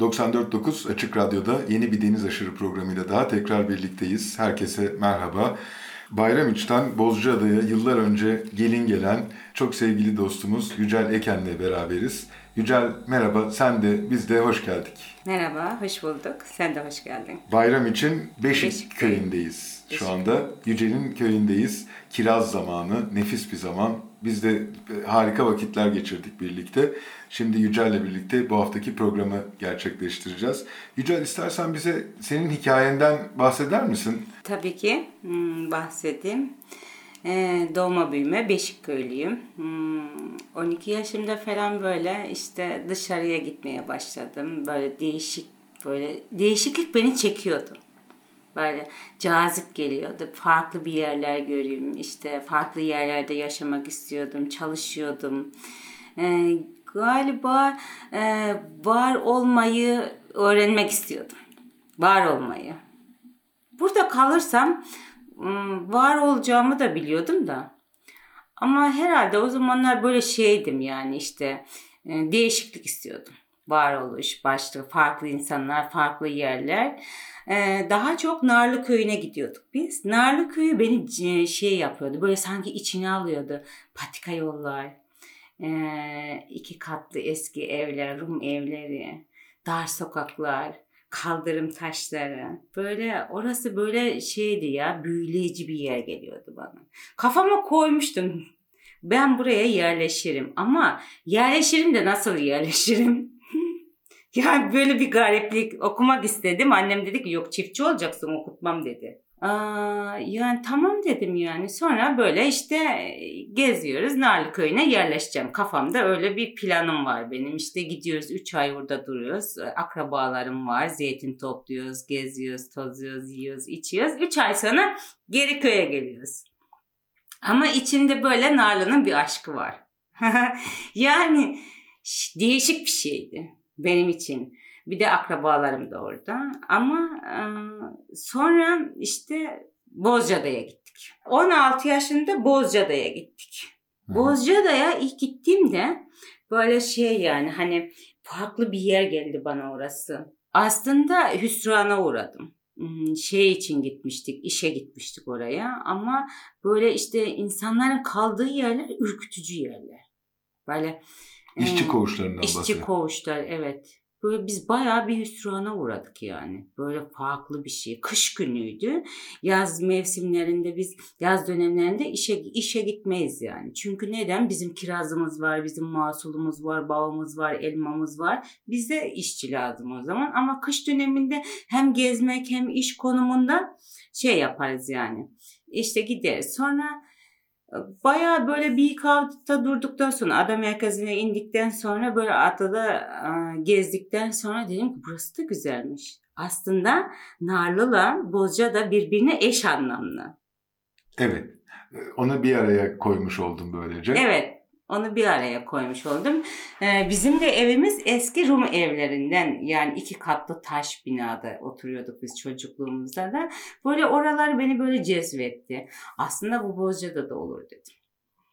94.9 Açık Radyo'da yeni bir Deniz Aşırı programıyla daha tekrar birlikteyiz. Herkese merhaba. Bayram İç'ten Bozcaada'ya yıllar önce gelin gelen çok sevgili dostumuz Yücel Eken'le beraberiz. Yücel merhaba, sen de biz de hoş geldik. Merhaba, hoş bulduk. Sen de hoş geldin. Bayram için Beşik, Beşik köyündeyiz şu Beşik. anda. Yücel'in köyündeyiz. Kiraz zamanı, nefis bir zaman. Biz de harika vakitler geçirdik birlikte. Şimdi Yücel'le birlikte bu haftaki programı gerçekleştireceğiz. Yücel istersen bize senin hikayenden bahseder misin? Tabii ki hmm, bahsedeyim. Ee, doğma büyüme Beşikköylüyüm. Hmm, 12 yaşımda falan böyle işte dışarıya gitmeye başladım. Böyle değişik böyle değişiklik beni çekiyordu. Böyle cazip geliyordu. Farklı bir yerler göreyim. işte farklı yerlerde yaşamak istiyordum. Çalışıyordum. Ee, galiba e, var olmayı öğrenmek istiyordum. Var olmayı. Burada kalırsam var olacağımı da biliyordum da. Ama herhalde o zamanlar böyle şeydim yani işte e, değişiklik istiyordum. Varoluş, başka farklı insanlar, farklı yerler. E, daha çok Narlı Köyü'ne gidiyorduk biz. Narlı Köyü beni e, şey yapıyordu, böyle sanki içine alıyordu. Patika yollar, iki katlı eski evler, Rum evleri, dar sokaklar kaldırım taşları. Böyle orası böyle şeydi ya büyüleyici bir yer geliyordu bana. Kafama koymuştum. Ben buraya yerleşirim ama yerleşirim de nasıl yerleşirim? yani böyle bir gariplik okumak istedim. Annem dedi ki yok çiftçi olacaksın okutmam dedi. Aa, yani tamam dedim yani. Sonra böyle işte geziyoruz. Narlı köyüne yerleşeceğim. Kafamda öyle bir planım var benim. İşte gidiyoruz 3 ay orada duruyoruz. Akrabalarım var. Zeytin topluyoruz, geziyoruz, tozuyoruz, yiyoruz, içiyoruz. 3 ay sonra geri köye geliyoruz. Ama içinde böyle Narlı'nın bir aşkı var. yani değişik bir şeydi benim için. Bir de akrabalarım da orada. Ama e, sonra işte Bozcaada'ya gittik. 16 yaşında Bozcaada'ya gittik. Bozcaada'ya ilk gittiğimde böyle şey yani hani farklı bir yer geldi bana orası. Aslında hüsrana uğradım hmm, şey için gitmiştik, işe gitmiştik oraya ama böyle işte insanların kaldığı yerler ürkütücü yerler. Böyle işçi koğuşlarından İşçi bahsediyor. koğuşlar evet. Böyle biz bayağı bir hüsrana uğradık yani. Böyle farklı bir şey. Kış günüydü. Yaz mevsimlerinde biz yaz dönemlerinde işe işe gitmeyiz yani. Çünkü neden? Bizim kirazımız var, bizim mahsulumuz var, bağımız var, elmamız var. Bize işçi lazım o zaman. Ama kış döneminde hem gezmek hem iş konumunda şey yaparız yani. İşte gideriz. Sonra Baya böyle bir kavda durduktan sonra ada merkezine indikten sonra böyle adada e, gezdikten sonra dedim ki burası da güzelmiş. Aslında Narlı'la Bozca da birbirine eş anlamlı. Evet. Onu bir araya koymuş oldum böylece. Evet. Onu bir araya koymuş oldum. Ee, bizim de evimiz eski Rum evlerinden yani iki katlı taş binada oturuyorduk biz çocukluğumuzda da. Böyle oralar beni böyle cezbetti. Aslında bu Bozca'da da olur dedim.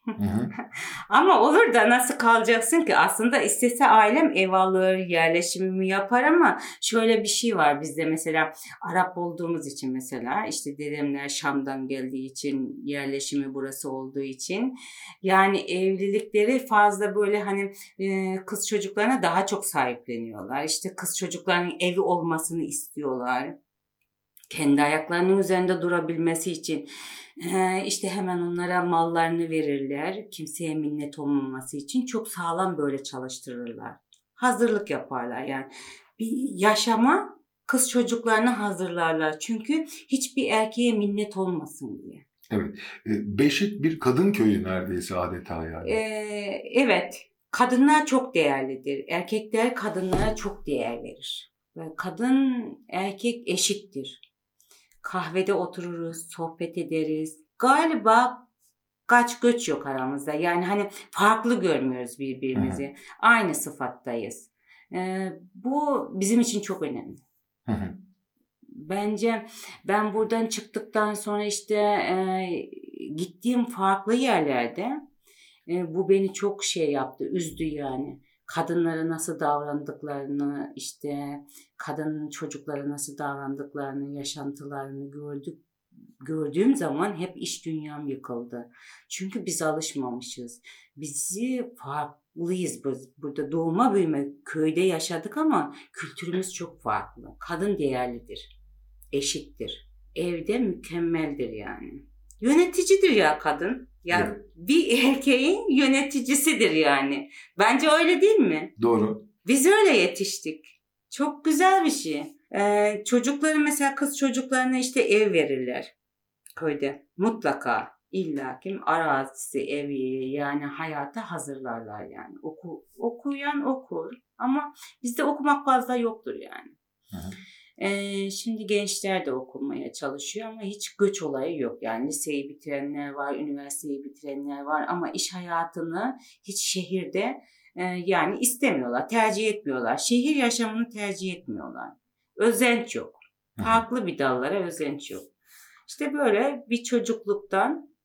ama olur da nasıl kalacaksın ki? Aslında istese ailem ev alır, yerleşimimi yapar ama şöyle bir şey var bizde mesela Arap olduğumuz için mesela işte dedemler Şam'dan geldiği için yerleşimi burası olduğu için yani evlilikleri fazla böyle hani kız çocuklarına daha çok sahipleniyorlar. İşte kız çocuklarının evi olmasını istiyorlar. Kendi ayaklarının üzerinde durabilmesi için işte hemen onlara mallarını verirler. Kimseye minnet olmaması için çok sağlam böyle çalıştırırlar. Hazırlık yaparlar yani. Bir yaşama kız çocuklarını hazırlarlar. Çünkü hiçbir erkeğe minnet olmasın diye. Evet. Beşik bir kadın köyü neredeyse adeta yani. Ee, evet. Kadınlar çok değerlidir. Erkekler kadınlara çok değer verir. kadın erkek eşittir. Kahvede otururuz, sohbet ederiz. Galiba kaç göç yok aramızda. Yani hani farklı görmüyoruz birbirimizi. Hı. Aynı sıfattayız. Ee, bu bizim için çok önemli. Hı hı. Bence ben buradan çıktıktan sonra işte e, gittiğim farklı yerlerde e, bu beni çok şey yaptı, üzdü yani kadınlara nasıl davrandıklarını, işte kadın çocuklara nasıl davrandıklarını, yaşantılarını gördük gördüğüm zaman hep iş dünyam yıkıldı. Çünkü biz alışmamışız. Bizi farklıyız. Burada doğma büyüme köyde yaşadık ama kültürümüz çok farklı. Kadın değerlidir. Eşittir. Evde mükemmeldir yani. Yöneticidir ya kadın. Ya evet. bir erkeğin yöneticisidir yani. Bence öyle değil mi? Doğru. Biz öyle yetiştik. Çok güzel bir şey. Ee, çocukları mesela kız çocuklarına işte ev verirler köyde. Mutlaka illa kim arazisi, evi yani hayata hazırlarlar yani. Oku, okuyan okur ama bizde okumak fazla yoktur yani. Hı hı. Şimdi gençler de okumaya çalışıyor ama hiç göç olayı yok. Yani liseyi bitirenler var, üniversiteyi bitirenler var ama iş hayatını hiç şehirde e, yani istemiyorlar, tercih etmiyorlar. Şehir yaşamını tercih etmiyorlar. Özenç yok. Farklı bir dallara özenç yok. İşte böyle bir çocukluktan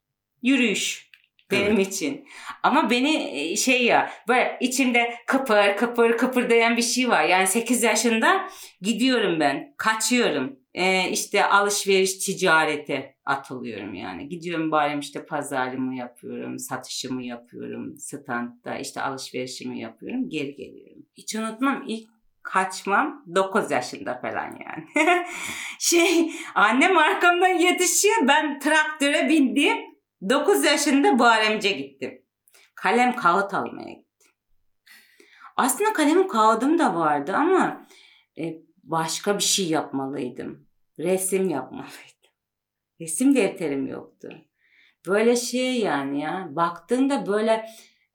yürüyüş benim evet. için. Ama beni e, şey ya böyle içimde kıpır kıpır kıpırdayan bir şey var. Yani 8 yaşında gidiyorum ben. Kaçıyorum. Ee, işte alışveriş ticarete atılıyorum yani. Gidiyorum bari işte pazarımı yapıyorum, satışımı yapıyorum, standta işte alışverişimi yapıyorum, geri geliyorum. Hiç unutmam ilk kaçmam 9 yaşında falan yani. şey annem arkamdan yetişiyor ben traktöre bindim 9 yaşında Buharemce gittim. Kalem kağıt almaya gittim. Aslında kalemim kağıdım da vardı ama e, başka bir şey yapmalıydım. Resim yapmalıydım. Resim defterim yoktu. Böyle şey yani ya. Baktığında böyle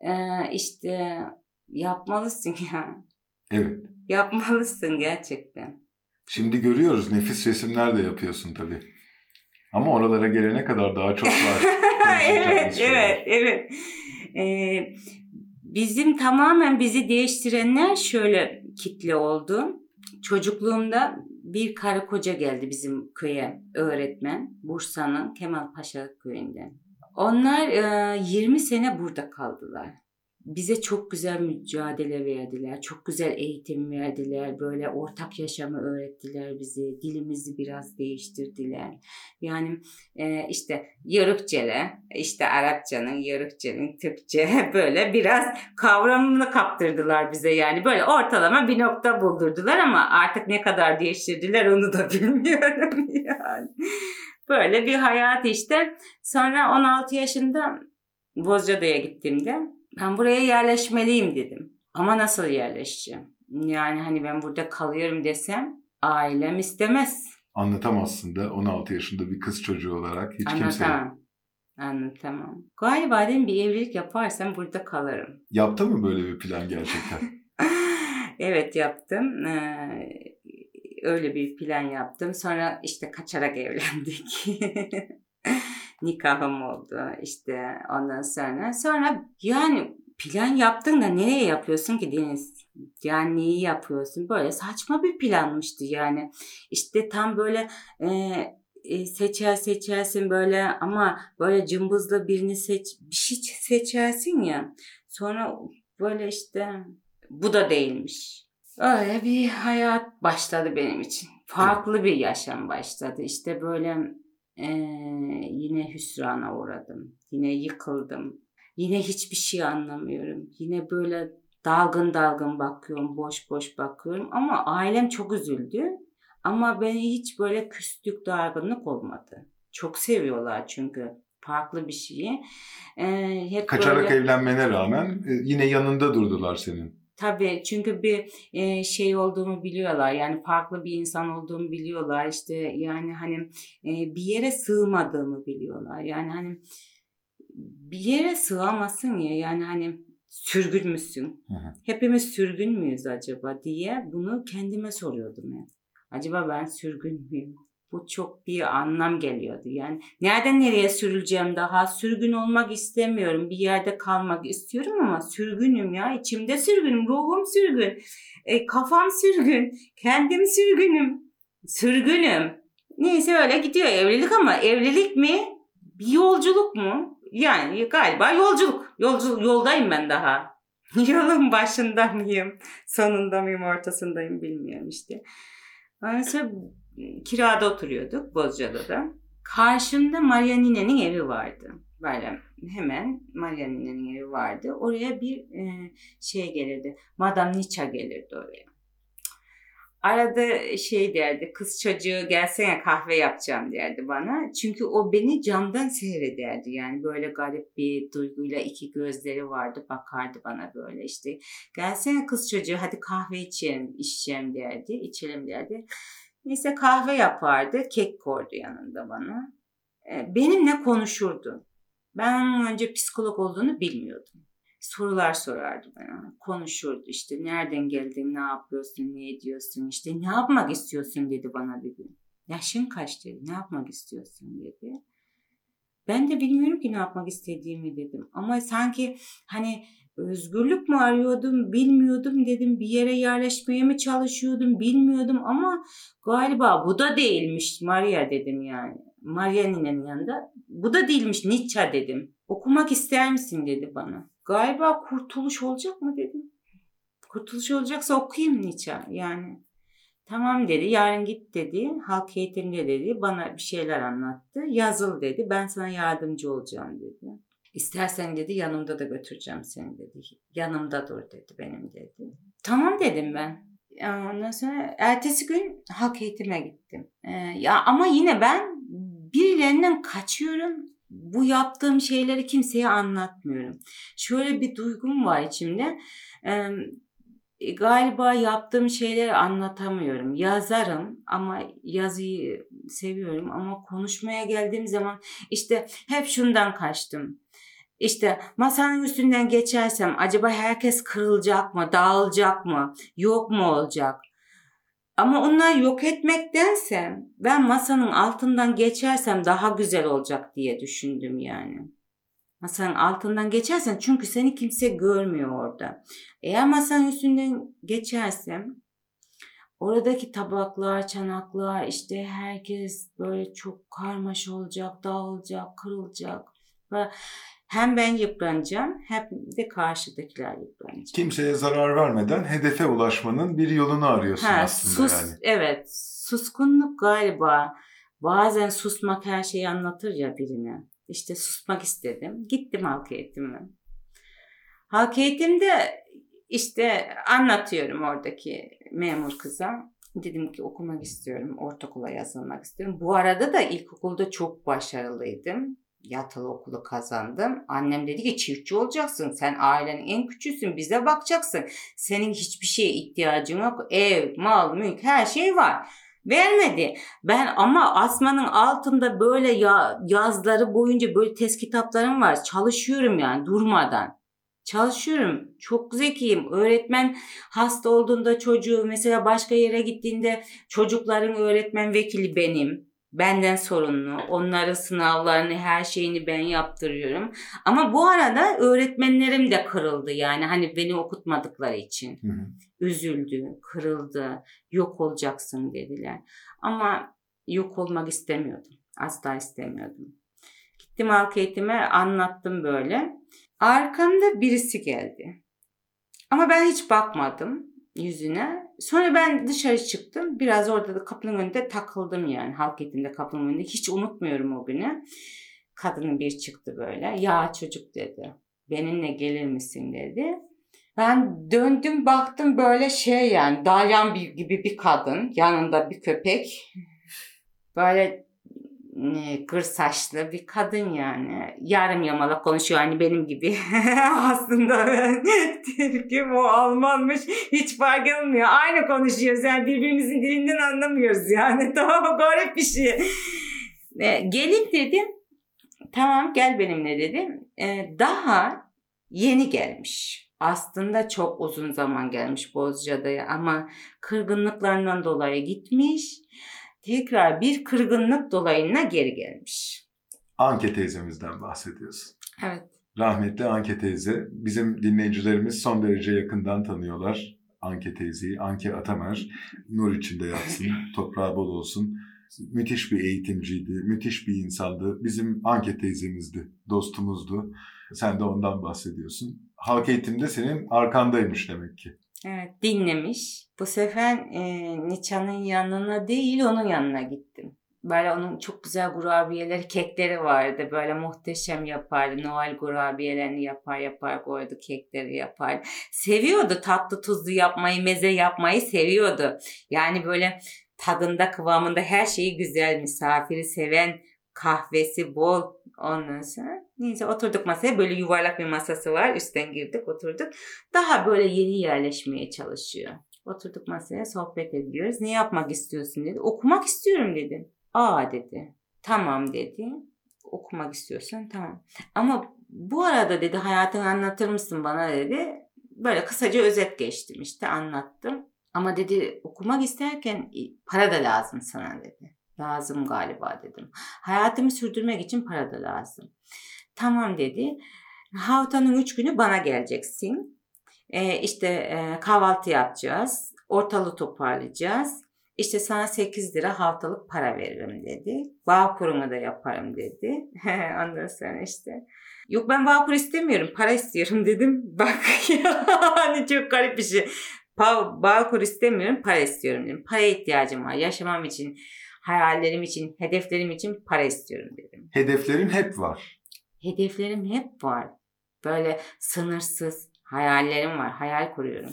e, işte yapmalısın ya. Evet. Yapmalısın gerçekten. Şimdi görüyoruz nefis resimler de yapıyorsun tabii. Ama oralara gelene kadar daha çok var. evet, evet, evet. Ee, bizim tamamen bizi değiştirenler şöyle kitle oldu. Çocukluğumda bir karı koca geldi bizim köye öğretmen. Bursa'nın Kemalpaşa köyünden. Onlar e, 20 sene burada kaldılar bize çok güzel mücadele verdiler. Çok güzel eğitim verdiler. Böyle ortak yaşamı öğrettiler bize. Dilimizi biraz değiştirdiler. Yani e, işte Yörükçele, işte Arapçanın, Yörükçenin, Türkçe böyle biraz kavramını kaptırdılar bize. Yani böyle ortalama bir nokta buldurdular ama artık ne kadar değiştirdiler onu da bilmiyorum yani. Böyle bir hayat işte. Sonra 16 yaşında Bozcaada'ya gittiğimde ben buraya yerleşmeliyim dedim. Ama nasıl yerleşeceğim? Yani hani ben burada kalıyorum desem ailem istemez. Anlatamazsın da 16 yaşında bir kız çocuğu olarak hiç. Anlatamam. Anlatamam. Galiba dedim bir evlilik yaparsam burada kalırım. Yaptın mı böyle bir plan gerçekten? evet yaptım. Ee, öyle bir plan yaptım. Sonra işte kaçarak evlendik. nikahım oldu işte ondan sonra. Sonra yani plan yaptın da nereye yapıyorsun ki Deniz? Yani neyi yapıyorsun? Böyle saçma bir planmıştı yani. İşte tam böyle e, e, seçer seçersin böyle ama böyle cımbızla birini seç bir şey seçersin ya. Sonra böyle işte bu da değilmiş. Öyle bir hayat başladı benim için. Farklı bir yaşam başladı. İşte böyle ee, yine hüsrana uğradım. Yine yıkıldım. Yine hiçbir şey anlamıyorum. Yine böyle dalgın dalgın bakıyorum, boş boş bakıyorum. Ama ailem çok üzüldü. Ama beni hiç böyle küslük, dargınlık olmadı. Çok seviyorlar çünkü farklı bir şeyi. Ee, hep Kaçarak böyle... evlenmene rağmen e, yine yanında durdular senin. Tabii çünkü bir e, şey olduğumu biliyorlar. Yani farklı bir insan olduğumu biliyorlar. İşte yani hani e, bir yere sığmadığımı biliyorlar. Yani hani bir yere sığamazsın ya. Yani hani sürgün müsün? Hı hı. Hepimiz sürgün müyüz acaba diye bunu kendime soruyordum hep. Acaba ben sürgün müyüm? Bu çok bir anlam geliyordu. Yani nereden nereye sürüleceğim daha? Sürgün olmak istemiyorum. Bir yerde kalmak istiyorum ama sürgünüm ya. İçimde sürgünüm. Ruhum sürgün. E, kafam sürgün. Kendim sürgünüm. Sürgünüm. Neyse öyle gidiyor evlilik ama evlilik mi? Bir yolculuk mu? Yani galiba yolculuk. Yolculuk yoldayım ben daha. Yolun başında mıyım? Sonunda mıyım? Ortasındayım bilmiyorum işte. Ondan sonra kirada oturuyorduk Bozcaada'da. Karşımda Maria Nine'nin evi vardı. Böyle hemen Maria Nine'nin evi vardı. Oraya bir e, şey gelirdi. Madame Nietzsche gelirdi oraya. Arada şey derdi, kız çocuğu gelsene kahve yapacağım derdi bana. Çünkü o beni camdan seyrederdi. Yani böyle garip bir duyguyla iki gözleri vardı, bakardı bana böyle işte. Gelsene kız çocuğu hadi kahve içelim, içeceğim derdi, içelim derdi. Neyse kahve yapardı, kek koydu yanında bana. E, Benimle konuşurdu. Ben onun önce psikolog olduğunu bilmiyordum sorular sorardı bana. Konuşurdu işte nereden geldin, ne yapıyorsun, ne ediyorsun işte ne yapmak istiyorsun dedi bana bir gün. Yaşın kaç dedi, ne yapmak istiyorsun dedi. Ben de bilmiyorum ki ne yapmak istediğimi dedim. Ama sanki hani özgürlük mü arıyordum bilmiyordum dedim. Bir yere yerleşmeye mi çalışıyordum bilmiyordum ama galiba bu da değilmiş Maria dedim yani. Maria Nine'nin yanında. Bu da değilmiş Nietzsche dedim. Okumak ister misin dedi bana. Galiba kurtuluş olacak mı dedim. Kurtuluş olacaksa okuyayım Nietzsche yani. Tamam dedi yarın git dedi halk eğitimde dedi bana bir şeyler anlattı yazıl dedi ben sana yardımcı olacağım dedi. İstersen dedi yanımda da götüreceğim seni dedi. Yanımda dur dedi benim dedi. Tamam dedim ben. Ondan sonra ertesi gün halk eğitime gittim. Ee, ya ama yine ben birilerinden kaçıyorum. Bu yaptığım şeyleri kimseye anlatmıyorum. Şöyle bir duygum var içimde. Ee, galiba yaptığım şeyleri anlatamıyorum. Yazarım ama yazıyı seviyorum ama konuşmaya geldiğim zaman işte hep şundan kaçtım. İşte masanın üstünden geçersem acaba herkes kırılacak mı, dağılacak mı, yok mu olacak? Ama onları yok etmektense ben masanın altından geçersem daha güzel olacak diye düşündüm yani. Masanın altından geçersen çünkü seni kimse görmüyor orada. Eğer masanın üstünden geçersem oradaki tabaklar, çanaklar işte herkes böyle çok karmaşa olacak, dağılacak, kırılacak. Ve hem ben yıpranacağım hem de karşıdakiler yıpranacak. Kimseye zarar vermeden hedefe ulaşmanın bir yolunu arıyorsun Ha, aslında sus, yani. Evet, suskunluk galiba. Bazen susmak her şeyi anlatır ya birine. İşte susmak istedim. Gittim halk eğitime. Halk eğitimde işte anlatıyorum oradaki memur kıza. Dedim ki okumak istiyorum, ortaokula yazılmak istiyorum. Bu arada da ilkokulda çok başarılıydım yatılı okulu kazandım. Annem dedi ki çiftçi olacaksın. Sen ailenin en küçüğüsün. Bize bakacaksın. Senin hiçbir şeye ihtiyacın yok. Ev, mal, mülk her şey var. Vermedi. Ben ama asmanın altında böyle ya, yazları boyunca böyle test kitaplarım var. Çalışıyorum yani durmadan. Çalışıyorum. Çok zekiyim. Öğretmen hasta olduğunda çocuğu mesela başka yere gittiğinde çocukların öğretmen vekili benim benden sorumlu. Onların sınavlarını, her şeyini ben yaptırıyorum. Ama bu arada öğretmenlerim de kırıldı yani hani beni okutmadıkları için. Hı hı. Üzüldü, kırıldı, yok olacaksın dediler. Ama yok olmak istemiyordum. Asla istemiyordum. Gittim halk eğitime anlattım böyle. Arkamda birisi geldi. Ama ben hiç bakmadım yüzüne. Sonra ben dışarı çıktım. Biraz orada da kapının önünde takıldım yani. Halk eğitimde kapının önünde. Hiç unutmuyorum o günü. Kadın bir çıktı böyle. Ya çocuk dedi. Benimle gelir misin dedi. Ben döndüm baktım böyle şey yani dalyan gibi bir kadın. Yanında bir köpek. Böyle kır saçlı bir kadın yani. Yarım yamalak konuşuyor hani benim gibi. Aslında Türk'üm o Almanmış hiç fark olmuyor. Aynı konuşuyoruz yani birbirimizin dilinden anlamıyoruz yani. Tamam garip bir şey. E, gelin dedim. Tamam gel benimle dedim. E, daha yeni gelmiş. Aslında çok uzun zaman gelmiş Bozcaada'ya ama kırgınlıklarından dolayı gitmiş. Tekrar bir kırgınlık dolayına geri gelmiş. Anke teyzemizden bahsediyorsun. Evet. Rahmetli Anke teyze. Bizim dinleyicilerimiz son derece yakından tanıyorlar. Anke teyzeyi, Anke Atamer. Nur içinde yatsın, toprağı bol olsun. Müthiş bir eğitimciydi, müthiş bir insandı. Bizim Anke teyzemizdi, dostumuzdu. Sen de ondan bahsediyorsun. Halk eğitimde senin arkandaymış demek ki. Evet dinlemiş. Bu sefer e, Niçan'ın yanına değil onun yanına gittim. Böyle onun çok güzel kurabiyeleri, kekleri vardı. Böyle muhteşem yapardı. Noel kurabiyelerini yapar yapar koydu, kekleri yapar. Seviyordu tatlı tuzlu yapmayı, meze yapmayı seviyordu. Yani böyle tadında kıvamında her şeyi güzel, misafiri seven, kahvesi bol. Ondan sonra neyse oturduk masaya böyle yuvarlak bir masası var. Üstten girdik oturduk. Daha böyle yeni yerleşmeye çalışıyor. Oturduk masaya sohbet ediyoruz. Ne yapmak istiyorsun dedi. Okumak istiyorum dedim. Aa dedi. Tamam dedi. Okumak istiyorsan tamam. Ama bu arada dedi hayatını anlatır mısın bana dedi. Böyle kısaca özet geçtim işte anlattım. Ama dedi okumak isterken para da lazım sana dedi. Lazım galiba dedim. Hayatımı sürdürmek için para da lazım. Tamam dedi. Haftanın üç günü bana geleceksin. Ee, işte e, kahvaltı yapacağız. Ortalığı toparlayacağız. İşte sana 8 lira haftalık para veririm dedi. Bağ kurumu da yaparım dedi. Ondan sonra işte yok ben bağ kuru istemiyorum para istiyorum dedim. Bak yani çok garip bir şey. Bağ kur istemiyorum para istiyorum dedim. Para ihtiyacım var yaşamam için, hayallerim için, hedeflerim için para istiyorum dedim. Hedeflerin hep var. Hedeflerim hep var. Böyle sınırsız hayallerim var. Hayal kuruyorum.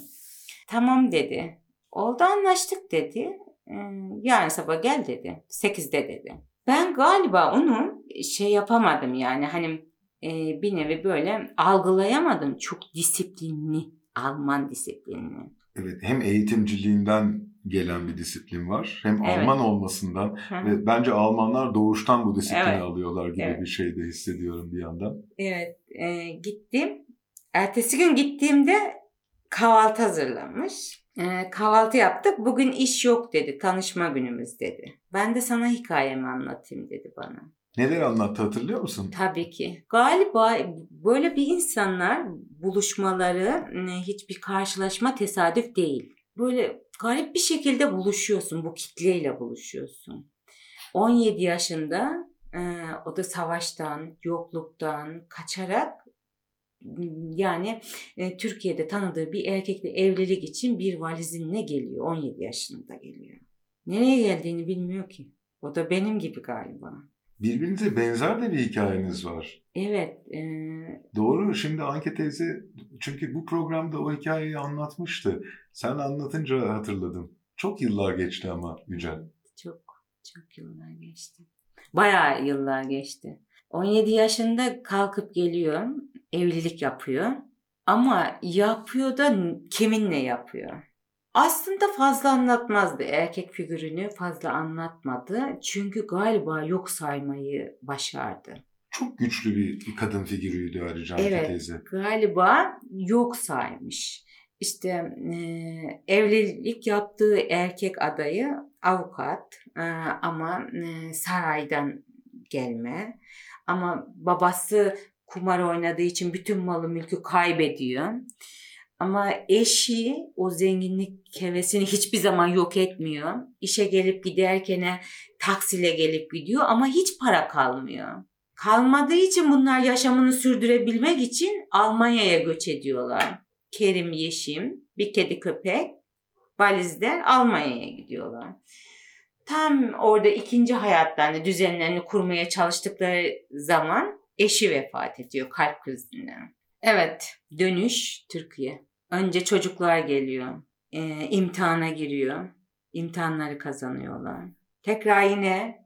Tamam dedi. Oldu anlaştık dedi. Ee, yarın sabah gel dedi. Sekizde dedi. Ben galiba onu şey yapamadım yani hani e, bir nevi böyle algılayamadım. Çok disiplinli. Alman disiplinli. Evet hem eğitimciliğinden gelen bir disiplin var. Hem Evet. Alman olmasından Hı ve bence Almanlar doğuştan bu disiplini Evet. alıyorlar gibi Evet. bir şey de hissediyorum bir yandan. Evet e, gittim. Ertesi gün gittiğimde kahvaltı hazırlamış. E, kahvaltı yaptık. Bugün iş yok dedi. Tanışma günümüz dedi. Ben de sana hikayemi anlatayım dedi bana. Neler anlattı hatırlıyor musun? Tabii ki. Galiba böyle bir insanlar buluşmaları hiçbir karşılaşma tesadüf değil. Böyle garip bir şekilde buluşuyorsun. Bu kitleyle buluşuyorsun. 17 yaşında o da savaştan, yokluktan kaçarak yani Türkiye'de tanıdığı bir erkekle evlilik için bir valizinle geliyor. 17 yaşında geliyor. Nereye geldiğini bilmiyor ki. O da benim gibi galiba. Birbirinize benzer de bir hikayeniz var. Evet. e, Doğru. Şimdi Anke teyze çünkü bu programda o hikayeyi anlatmıştı. Sen anlatınca hatırladım. Çok yıllar geçti ama Yücel. Çok çok yıllar geçti. Bayağı yıllar geçti. 17 yaşında kalkıp geliyor, evlilik yapıyor. Ama yapıyor da kiminle yapıyor? Aslında fazla anlatmazdı. Erkek figürünü fazla anlatmadı. Çünkü galiba yok saymayı başardı. Çok güçlü bir kadın figürüydü ayrıca Evet. teyze. Galiba yok saymış. İşte e, evlilik yaptığı erkek adayı avukat e, ama e, saraydan gelme. Ama babası kumar oynadığı için bütün malı mülkü kaybediyor. Ama eşi o zenginlik hevesini hiçbir zaman yok etmiyor. İşe gelip giderken taksiyle gelip gidiyor ama hiç para kalmıyor. Kalmadığı için bunlar yaşamını sürdürebilmek için Almanya'ya göç ediyorlar. Kerim Yeşim, bir kedi köpek, valizler Almanya'ya gidiyorlar. Tam orada ikinci hayatlarını, düzenlerini kurmaya çalıştıkları zaman eşi vefat ediyor kalp krizinden. Evet, dönüş Türkiye. Önce çocuklar geliyor, ee, imtihana giriyor, imtihanları kazanıyorlar. Tekrar yine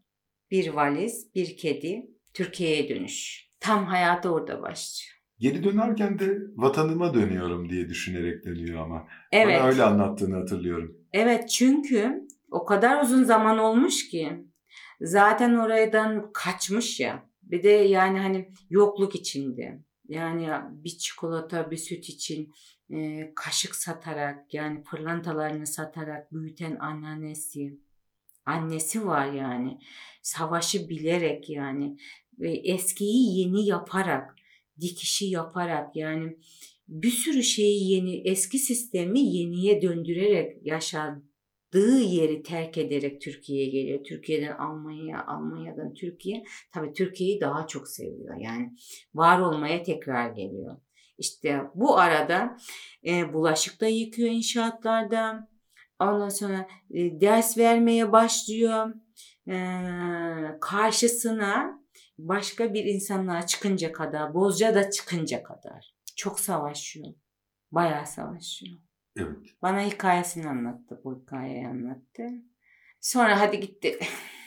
bir valiz, bir kedi, Türkiye'ye dönüş. Tam hayatı orada başlıyor. Geri dönerken de vatanıma dönüyorum diye düşünerek dönüyor ama. Evet. Bana öyle anlattığını hatırlıyorum. Evet çünkü o kadar uzun zaman olmuş ki zaten oradan kaçmış ya. Bir de yani hani yokluk içinde. Yani bir çikolata, bir süt için e, kaşık satarak yani pırlantalarını satarak büyüten anneannesi, annesi var yani. Savaşı bilerek yani ve eskiyi yeni yaparak, dikişi yaparak yani bir sürü şeyi yeni, eski sistemi yeniye döndürerek yaşadığı yeri terk ederek Türkiye'ye geliyor. Türkiye'den Almanya'ya, Almanya'dan Türkiye. Tabii Türkiye'yi daha çok seviyor. Yani var olmaya tekrar geliyor. İşte bu arada e, bulaşık da yıkıyor inşaatlarda. Ondan sonra e, ders vermeye başlıyor. E, karşısına başka bir insanlığa çıkınca kadar, Bozca da çıkınca kadar çok savaşıyor. Bayağı savaşıyor. Evet. Bana hikayesini anlattı, bu hikayeyi anlattı. Sonra hadi gitti.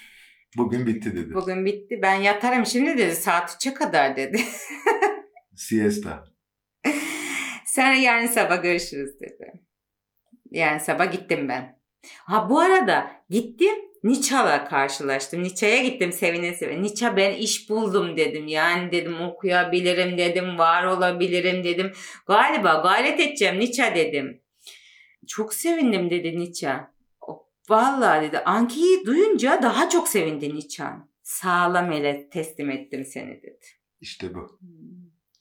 Bugün bitti dedi. Bugün bitti. Ben yatarım şimdi dedi. Saat 3'e kadar dedi. Siesta. Sonra yarın sabah görüşürüz dedi. Yani sabah gittim ben. Ha bu arada gittim Nietzsche'la karşılaştım. Nietzsche'ye gittim sevine sevine. Nietzsche ben iş buldum dedim. Yani dedim okuyabilirim dedim. Var olabilirim dedim. Galiba gayret edeceğim Nietzsche dedim. Çok sevindim dedi Nietzsche. Vallahi dedi Anki'yi duyunca daha çok sevindi Nietzsche. Sağlam ele teslim ettim seni dedi. İşte bu.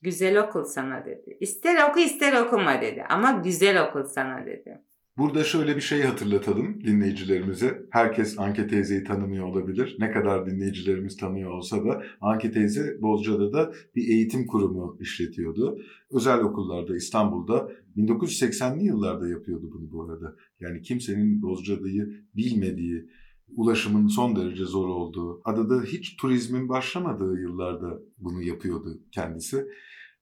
Güzel okul sana dedi. İster oku ister okuma dedi. Ama güzel okul sana dedi. Burada şöyle bir şey hatırlatalım dinleyicilerimize. Herkes Anke teyzeyi tanımıyor olabilir. Ne kadar dinleyicilerimiz tanıyor olsa da Anke teyze Bozca'da da bir eğitim kurumu işletiyordu. Özel okullarda İstanbul'da 1980'li yıllarda yapıyordu bunu bu arada. Yani kimsenin Bozca'dayı bilmediği, ulaşımın son derece zor olduğu, adada hiç turizmin başlamadığı yıllarda bunu yapıyordu kendisi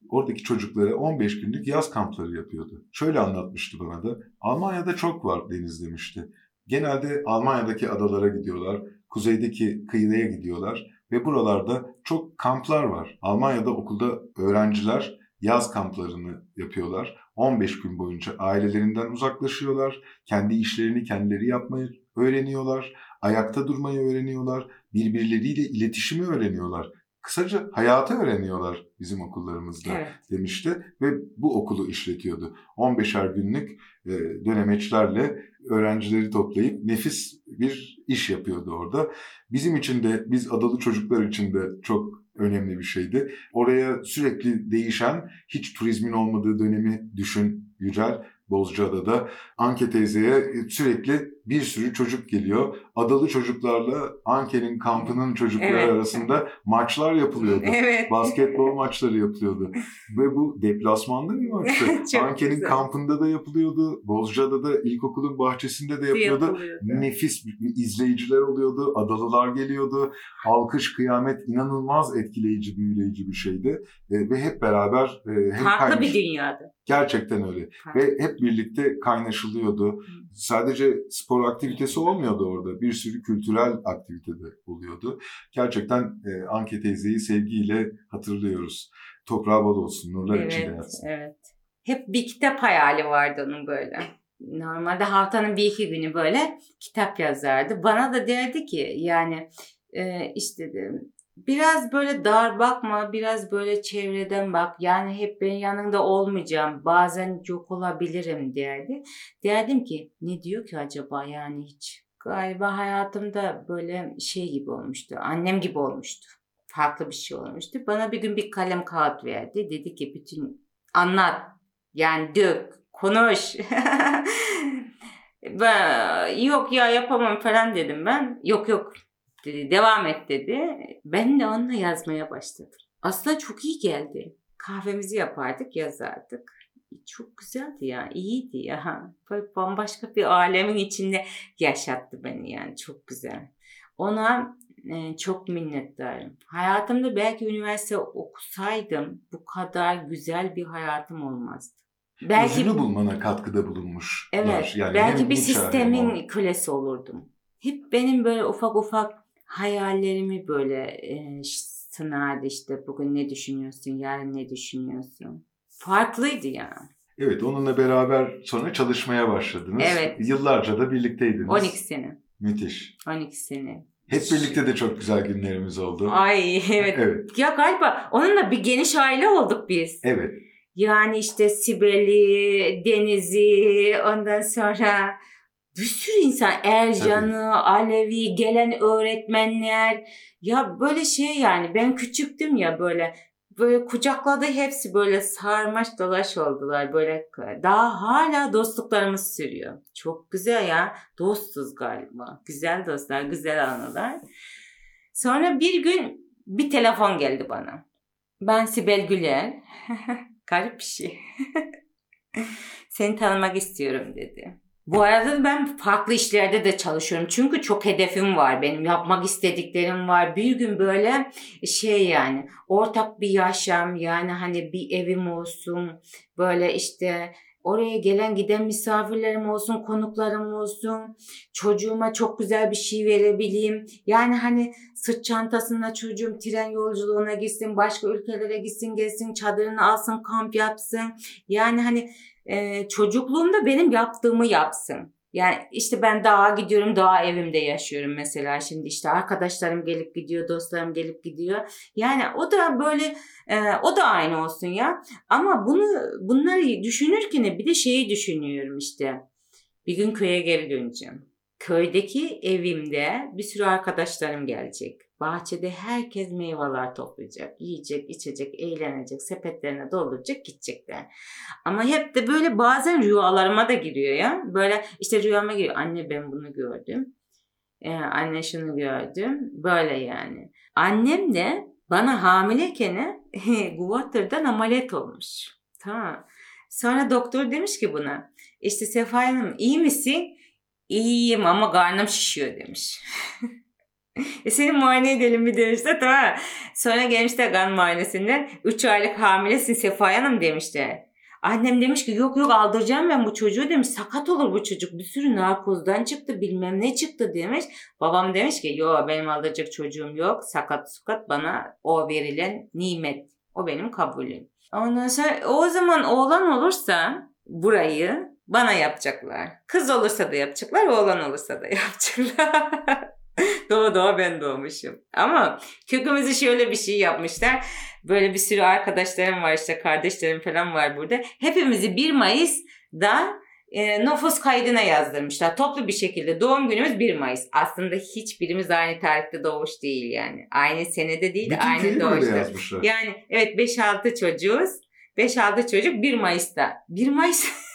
oradaki çocuklara 15 günlük yaz kampları yapıyordu. Şöyle anlatmıştı bana da. Almanya'da çok var deniz demişti. Genelde Almanya'daki adalara gidiyorlar, kuzeydeki kıyıya gidiyorlar ve buralarda çok kamplar var. Almanya'da okulda öğrenciler yaz kamplarını yapıyorlar. 15 gün boyunca ailelerinden uzaklaşıyorlar. Kendi işlerini kendileri yapmayı öğreniyorlar. Ayakta durmayı öğreniyorlar. Birbirleriyle iletişimi öğreniyorlar. Kısaca hayatı öğreniyorlar bizim okullarımızda Evet. demişti ve bu okulu işletiyordu. 15'er günlük e, dönemeçlerle öğrencileri toplayıp nefis bir iş yapıyordu orada. Bizim için de biz adalı çocuklar için de çok önemli bir şeydi. Oraya sürekli değişen hiç turizmin olmadığı dönemi düşün Yücel. Bozcaada'da Anke teyzeye sürekli bir sürü çocuk geliyor. Adalı çocuklarla Anke'nin kampının çocukları Evet. arasında maçlar yapılıyordu. Evet. Basketbol maçları yapılıyordu. Ve bu deplasmanda bir maçtı. Anke'nin güzel. kampında da yapılıyordu. Bozcaada'da da ilkokulun bahçesinde de yapılıyordu. Yapılıyordu. Nefis izleyiciler oluyordu. Adalılar geliyordu. Alkış, kıyamet inanılmaz etkileyici, büyüleyici bir şeydi. E, ve hep beraber e, hem Farklı kaynaş- bir dünyada. Gerçekten öyle. Farklı. Ve hep birlikte kaynaşılıyordu. Sadece spor aktivitesi olmuyordu orada. Bir sürü kültürel aktivite de oluyordu. Gerçekten e, Anke teyzeyi sevgiyle hatırlıyoruz. Toprağı bol olsun, nurlar içinde Evet, yatsın. evet. Hep bir kitap hayali vardı onun böyle. Normalde haftanın bir iki günü böyle kitap yazardı. Bana da derdi ki yani e, işte de, biraz böyle dar bakma, biraz böyle çevreden bak. Yani hep ben yanında olmayacağım. Bazen yok olabilirim derdi. Derdim ki ne diyor ki acaba yani hiç. Galiba hayatımda böyle şey gibi olmuştu. Annem gibi olmuştu. Farklı bir şey olmuştu. Bana bir gün bir kalem kağıt verdi. Dedi ki bütün anlat. Yani dök, konuş. ben, yok ya yapamam falan dedim ben. Yok yok. Devam et dedi. Ben de onunla yazmaya başladım. Aslında çok iyi geldi. Kahvemizi yapardık, yazardık. Çok güzeldi ya, iyiydi ya. Böyle bambaşka bir alemin içinde yaşattı beni yani çok güzel. Ona e, çok minnettarım. Hayatımda belki üniversite okusaydım bu kadar güzel bir hayatım olmazdı. Belki Özünü bulmana katkıda bulunmuş. Evet. Yani belki bir sistemin kölesi olurdum. Hep benim böyle ufak ufak hayallerimi böyle e, sınardı işte. Bugün ne düşünüyorsun, yarın ne düşünüyorsun? Farklıydı ya. Evet, onunla beraber sonra çalışmaya başladınız. Evet. Yıllarca da birlikteydiniz. 12 sene. Müthiş. 12 sene. Hep birlikte de çok güzel günlerimiz oldu. Ay evet. Evet. Ya galiba onunla bir geniş aile olduk biz. Evet. Yani işte Sibel'i, Deniz'i, ondan sonra bir sürü insan Ercan'ı, Alevi, gelen öğretmenler. Ya böyle şey yani ben küçüktüm ya böyle böyle kucakladı hepsi böyle sarmaş dolaş oldular böyle daha hala dostluklarımız sürüyor. Çok güzel ya dostuz galiba. Güzel dostlar, güzel anılar. Sonra bir gün bir telefon geldi bana. Ben Sibel Güler. Garip bir şey. Seni tanımak istiyorum dedi. Bu arada ben farklı işlerde de çalışıyorum. Çünkü çok hedefim var benim. Yapmak istediklerim var. Bir gün böyle şey yani ortak bir yaşam yani hani bir evim olsun. Böyle işte oraya gelen giden misafirlerim olsun, konuklarım olsun. Çocuğuma çok güzel bir şey verebileyim. Yani hani sırt çantasında çocuğum tren yolculuğuna gitsin, başka ülkelere gitsin, gelsin, çadırını alsın, kamp yapsın. Yani hani e, çocukluğumda benim yaptığımı yapsın. Yani işte ben dağa gidiyorum, dağ evimde yaşıyorum mesela şimdi işte arkadaşlarım gelip gidiyor, dostlarım gelip gidiyor. Yani o da böyle, e, o da aynı olsun ya. Ama bunu bunları düşünürken bir de şeyi düşünüyorum işte. Bir gün köye geri döneceğim. Köydeki evimde bir sürü arkadaşlarım gelecek. Bahçede herkes meyveler toplayacak, yiyecek, içecek, eğlenecek, sepetlerine dolduracak, gidecekler. Ama hep de böyle bazen rüyalarıma da giriyor ya. Böyle işte rüyama giriyor. Anne ben bunu gördüm. Ee, anne şunu gördüm. Böyle yani. Annem de bana hamileyken Guatır'dan ameliyat olmuş. Tamam. Sonra doktor demiş ki buna işte Sefa Hanım iyi misin? İyiyim ama karnım şişiyor demiş. e seni muayene edelim mi demişler tamam. Sonra gelmişler kan muayenesinden 3 aylık hamilesin Sefa Hanım demişler. Annem demiş ki yok yok aldıracağım ben bu çocuğu demiş. Sakat olur bu çocuk. Bir sürü narkozdan çıktı bilmem ne çıktı demiş. Babam demiş ki yok benim aldıracak çocuğum yok. Sakat sukat bana o verilen nimet. O benim kabulüm. Ondan sonra o zaman oğlan olursa burayı bana yapacaklar. Kız olursa da yapacaklar, oğlan olursa da yapacaklar. Doğu doğu ben doğmuşum. Ama kökümüzü şöyle bir şey yapmışlar. Böyle bir sürü arkadaşlarım var işte kardeşlerim falan var burada. Hepimizi 1 Mayıs'da e, nüfus kaydına yazdırmışlar. Toplu bir şekilde doğum günümüz 1 Mayıs. Aslında hiçbirimiz aynı tarihte doğmuş değil yani. Aynı senede değil Bütün aynı doğuşta. Yani evet 5-6 çocuğuz. 5-6 çocuk 1 Mayıs'ta. 1 Mayıs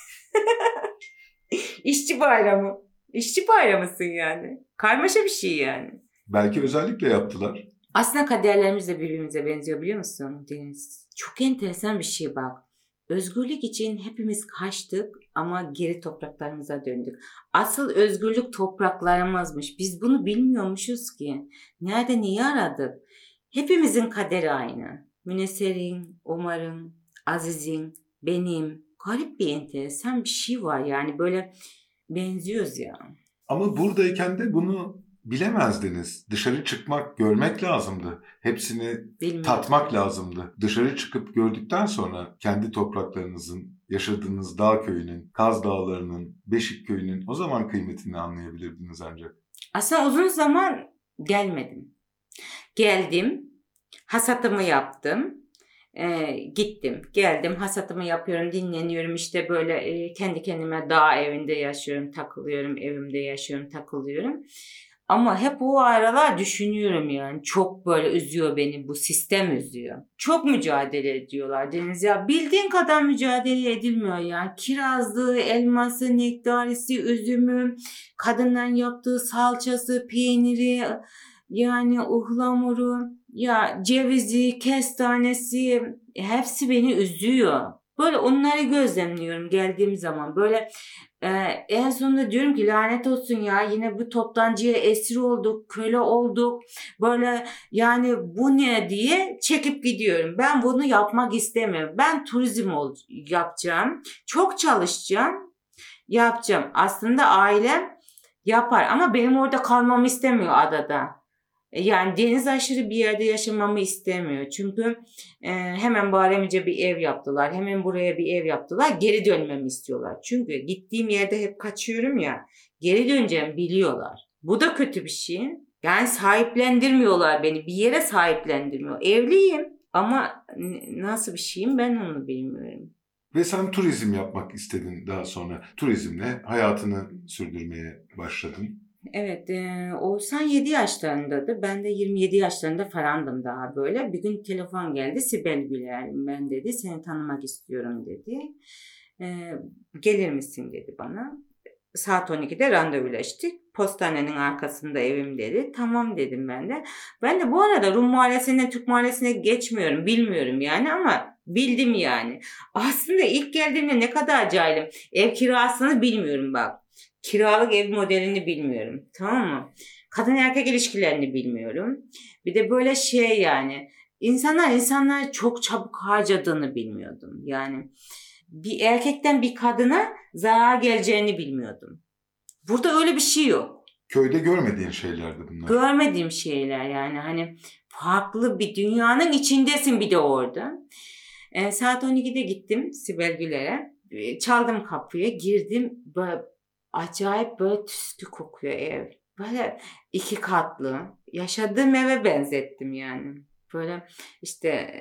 İşçi bayramı. İşçi bayramısın yani. Karmaşa bir şey yani. Belki özellikle yaptılar. Aslında kaderlerimiz de birbirimize benziyor biliyor musun Deniz? Çok enteresan bir şey bak. Özgürlük için hepimiz kaçtık ama geri topraklarımıza döndük. Asıl özgürlük topraklarımızmış. Biz bunu bilmiyormuşuz ki. Nerede neyi aradık? Hepimizin kaderi aynı. Müneser'in, Umar'ın, Aziz'in, benim. Garip bir enteresan bir şey var yani böyle benziyoruz ya. Ama buradayken de bunu bilemezdiniz. Dışarı çıkmak, görmek lazımdı. Hepsini Bilmiyorum. tatmak lazımdı. Dışarı çıkıp gördükten sonra kendi topraklarınızın, yaşadığınız dağ köyünün, Kaz Dağları'nın, Beşik köyünün o zaman kıymetini anlayabilirdiniz ancak. Aslında uzun zaman gelmedim. Geldim, hasatımı yaptım, e, gittim, geldim, hasatımı yapıyorum, dinleniyorum. işte böyle e, kendi kendime dağ evinde yaşıyorum, takılıyorum, evimde yaşıyorum, takılıyorum. Ama hep o aralar düşünüyorum yani. Çok böyle üzüyor beni bu sistem üzüyor. Çok mücadele ediyorlar Deniz ya. Bildiğin kadar mücadele edilmiyor yani. Kirazlı, elması, nektarisi, üzümü, kadından yaptığı salçası, peyniri, yani ıhlamuru, ya cevizi, kestanesi hepsi beni üzüyor. Böyle onları gözlemliyorum geldiğim zaman. Böyle e, en sonunda diyorum ki lanet olsun ya yine bu toptancıya esir olduk, köle olduk. Böyle yani bu ne diye çekip gidiyorum. Ben bunu yapmak istemiyorum. Ben turizm ol, yapacağım. Çok çalışacağım. Yapacağım. Aslında ailem yapar ama benim orada kalmamı istemiyor adada. Yani deniz aşırı bir yerde yaşamamı istemiyor. Çünkü e, hemen Bademci'ye bir ev yaptılar. Hemen buraya bir ev yaptılar. Geri dönmemi istiyorlar. Çünkü gittiğim yerde hep kaçıyorum ya. Geri döneceğim biliyorlar. Bu da kötü bir şey. Yani sahiplendirmiyorlar beni. Bir yere sahiplendirmiyor. Evliyim ama nasıl bir şeyim ben onu bilmiyorum. Ve sen turizm yapmak istedin daha sonra. Turizmle hayatını sürdürmeye başladın. Evet, e, Oğuzhan 7 yaşlarındadı. Ben de 27 yaşlarında falandım daha böyle. Bir gün telefon geldi. Sibel Güler ben dedi. Seni tanımak istiyorum dedi. E, gelir misin dedi bana. Saat 12'de randevulaştık. Postanenin arkasında evim dedi. Tamam dedim ben de. Ben de bu arada Rum mahallesinden Türk mahallesine geçmiyorum. Bilmiyorum yani ama bildim yani. Aslında ilk geldiğimde ne kadar cahilim. Ev kirasını bilmiyorum bak. Kiralık ev modelini bilmiyorum. Tamam mı? Kadın erkek ilişkilerini bilmiyorum. Bir de böyle şey yani. insanlar insanları çok çabuk harcadığını bilmiyordum. Yani bir erkekten bir kadına zarar geleceğini bilmiyordum. Burada öyle bir şey yok. Köyde görmediğin şeylerdi bunlar. Görmediğim şeyler yani hani farklı bir dünyanın içindesin bir de orada. E, saat 12'de gittim Sibel Güler'e. E, Çaldım kapıya girdim acayip böyle tüskü kokuyor ev. Böyle iki katlı. Yaşadığım eve benzettim yani. Böyle işte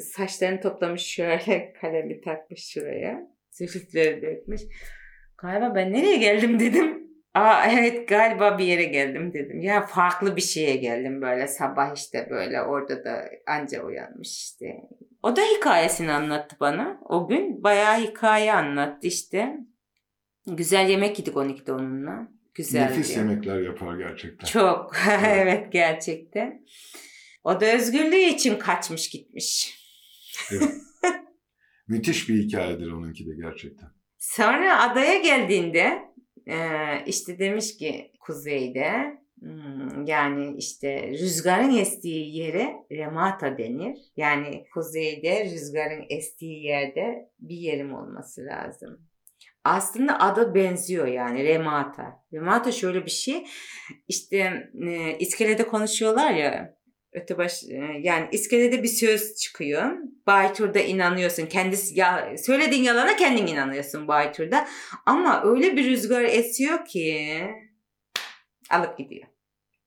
saçlarını toplamış şöyle kalemi takmış şuraya. Zülüfleri dökmüş. Galiba ben nereye geldim dedim. Aa evet galiba bir yere geldim dedim. Ya farklı bir şeye geldim böyle sabah işte böyle orada da anca uyanmış işte. O da hikayesini anlattı bana. O gün bayağı hikaye anlattı işte. Güzel yemek yedik 12'de onunla. Güzeldi. Nefis yemekler yapar gerçekten. Çok. evet gerçekten. O da özgürlüğü için kaçmış gitmiş. Evet. Müthiş bir hikayedir onunki de gerçekten. Sonra adaya geldiğinde e, işte demiş ki kuzeyde hmm, yani işte rüzgarın estiği yere remata denir. Yani kuzeyde rüzgarın estiği yerde bir yerim olması lazım. Aslında adı benziyor yani remata. Remata şöyle bir şey işte e, iskelede konuşuyorlar ya öte baş e, yani iskelede bir söz çıkıyor. Baytur'da inanıyorsun. Kendisi ya söylediğin yalana kendin inanıyorsun Baytur'da. Ama öyle bir rüzgar esiyor ki alıp gidiyor.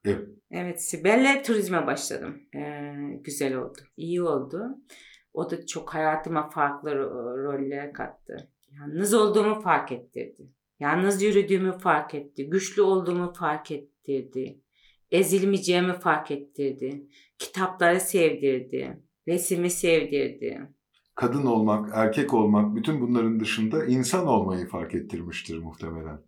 Evet. Evet Sibel'le turizme başladım. Ee, güzel oldu. İyi oldu. O da çok hayatıma farklı ro- roller kattı. Yalnız olduğumu fark ettirdi. Yalnız yürüdüğümü fark etti. Güçlü olduğumu fark ettirdi. Ezilmeyeceğimi fark ettirdi. Kitapları sevdirdi. Resimi sevdirdi. Kadın olmak, erkek olmak bütün bunların dışında insan olmayı fark ettirmiştir muhtemelen.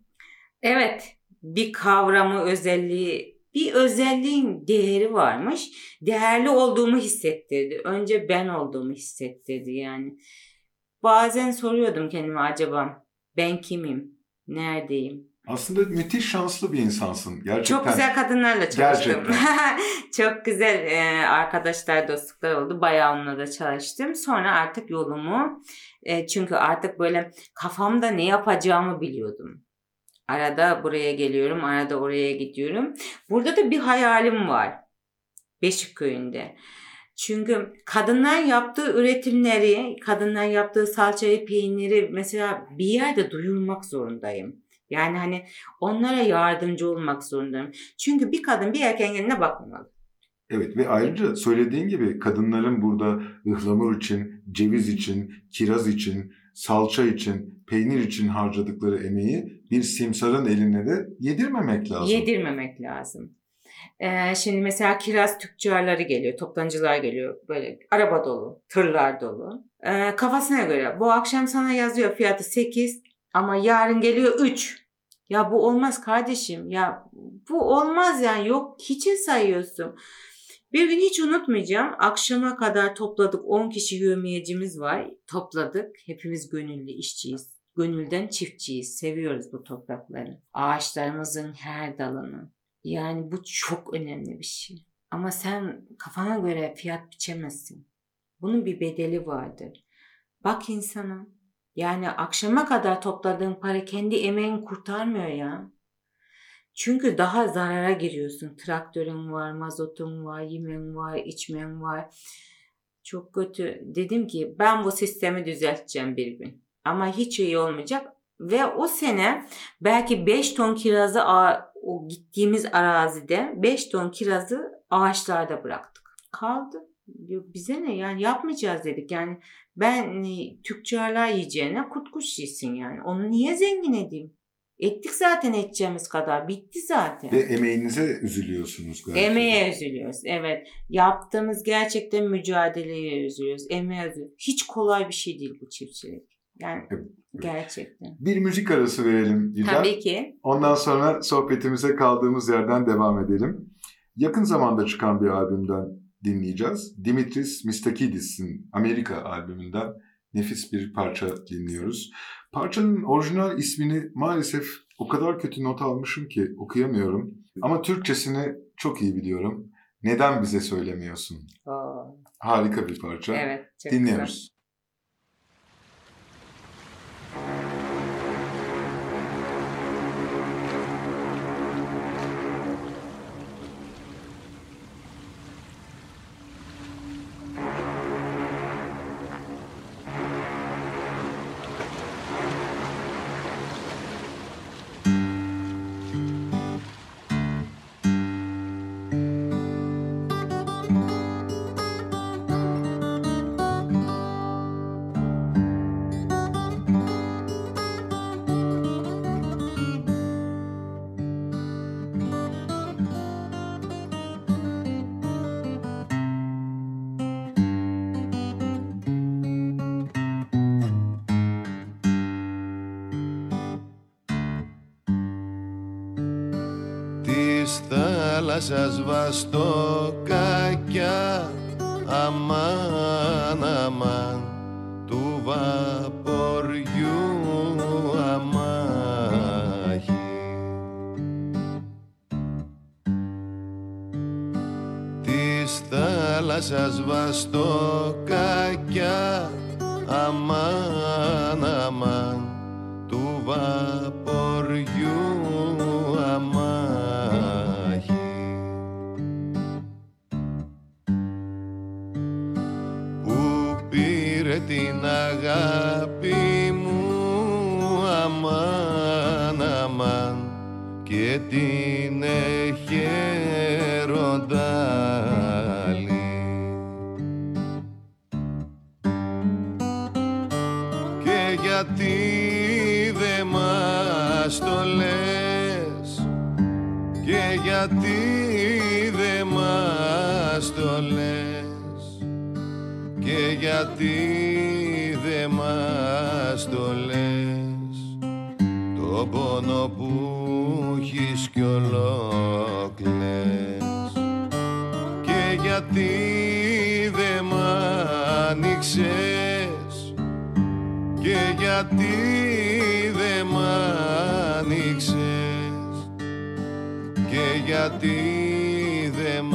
Evet, bir kavramı, özelliği, bir özelliğin değeri varmış. Değerli olduğumu hissettirdi. Önce ben olduğumu hissettirdi yani. Bazen soruyordum kendime acaba ben kimim? Neredeyim? Aslında müthiş şanslı bir insansın. Gerçekten. Çok güzel kadınlarla çalıştım. Çok güzel e, arkadaşlar, dostluklar oldu. Bayağı onunla da çalıştım. Sonra artık yolumu, e, çünkü artık böyle kafamda ne yapacağımı biliyordum. Arada buraya geliyorum, arada oraya gidiyorum. Burada da bir hayalim var. Beşikköy'ünde. Çünkü kadınlar yaptığı üretimleri, kadınlar yaptığı salçayı, peyniri mesela bir yerde duyurmak zorundayım. Yani hani onlara yardımcı olmak zorundayım. Çünkü bir kadın bir erkeğin eline bakmamalı. Evet ve ayrıca söylediğin gibi kadınların burada ıhlamur için, ceviz için, kiraz için, salça için, peynir için harcadıkları emeği bir simsarın eline de yedirmemek lazım. Yedirmemek lazım. Ee, şimdi mesela kiraz tüccarları geliyor, toptancılar geliyor. Böyle araba dolu, tırlar dolu. Ee, kafasına göre bu akşam sana yazıyor fiyatı 8 ama yarın geliyor 3. Ya bu olmaz kardeşim. Ya bu olmaz yani. Yok hiçe sayıyorsun. Bir gün hiç unutmayacağım. Akşama kadar topladık. 10 kişi yövmeyecimiz var. Topladık. Hepimiz gönüllü işçiyiz. Gönülden çiftçiyiz. Seviyoruz bu toprakları. Ağaçlarımızın her dalını. Yani bu çok önemli bir şey. Ama sen kafana göre fiyat biçemezsin. Bunun bir bedeli vardır. Bak insana. Yani akşama kadar topladığın para kendi emeğin kurtarmıyor ya. Çünkü daha zarara giriyorsun. Traktörün var, mazotun var, yemen var, içmen var. Çok kötü. Dedim ki ben bu sistemi düzelteceğim bir gün. Ama hiç iyi olmayacak. Ve o sene belki 5 ton kirazı o gittiğimiz arazide 5 ton kirazı ağaçlarda bıraktık. Kaldı. Diyor, bize ne yani yapmayacağız dedik. Yani ben e, tüccarlar yiyeceğine kurt kuş yesin yani. Onu niye zengin edeyim? Ettik zaten edeceğimiz kadar. Bitti zaten. Ve emeğinize üzülüyorsunuz galiba. Emeğe üzülüyoruz. Evet. Yaptığımız gerçekten mücadeleye üzülüyoruz. Emeğe üzülüyoruz. Hiç kolay bir şey değil bu çiftçilik. Yani gerçekten. Bir müzik arası verelim Yücel. Tabii ki. Ondan sonra sohbetimize kaldığımız yerden devam edelim. Yakın zamanda çıkan bir albümden dinleyeceğiz. Dimitris Mistakidis'in Amerika albümünden nefis bir parça dinliyoruz. Parçanın orijinal ismini maalesef o kadar kötü not almışım ki okuyamıyorum. Ama Türkçesini çok iyi biliyorum. Neden bize söylemiyorsun? Oo, Harika bir parça. evet. Çok Dinliyoruz. güzel. Θάλασσας βαστοκάκια αμάν αμάν του βαποριού αμάχη. Της θάλασσας βαστοκάκια δε μας το λες και γιατί δε μας το λες και γιατί δε μας το λες. Το πόνο που έχεις κι ολόκλες και γιατί δε μ' άνοιξες. και γιατί δε μ' άνοιξες και γιατί δε μ'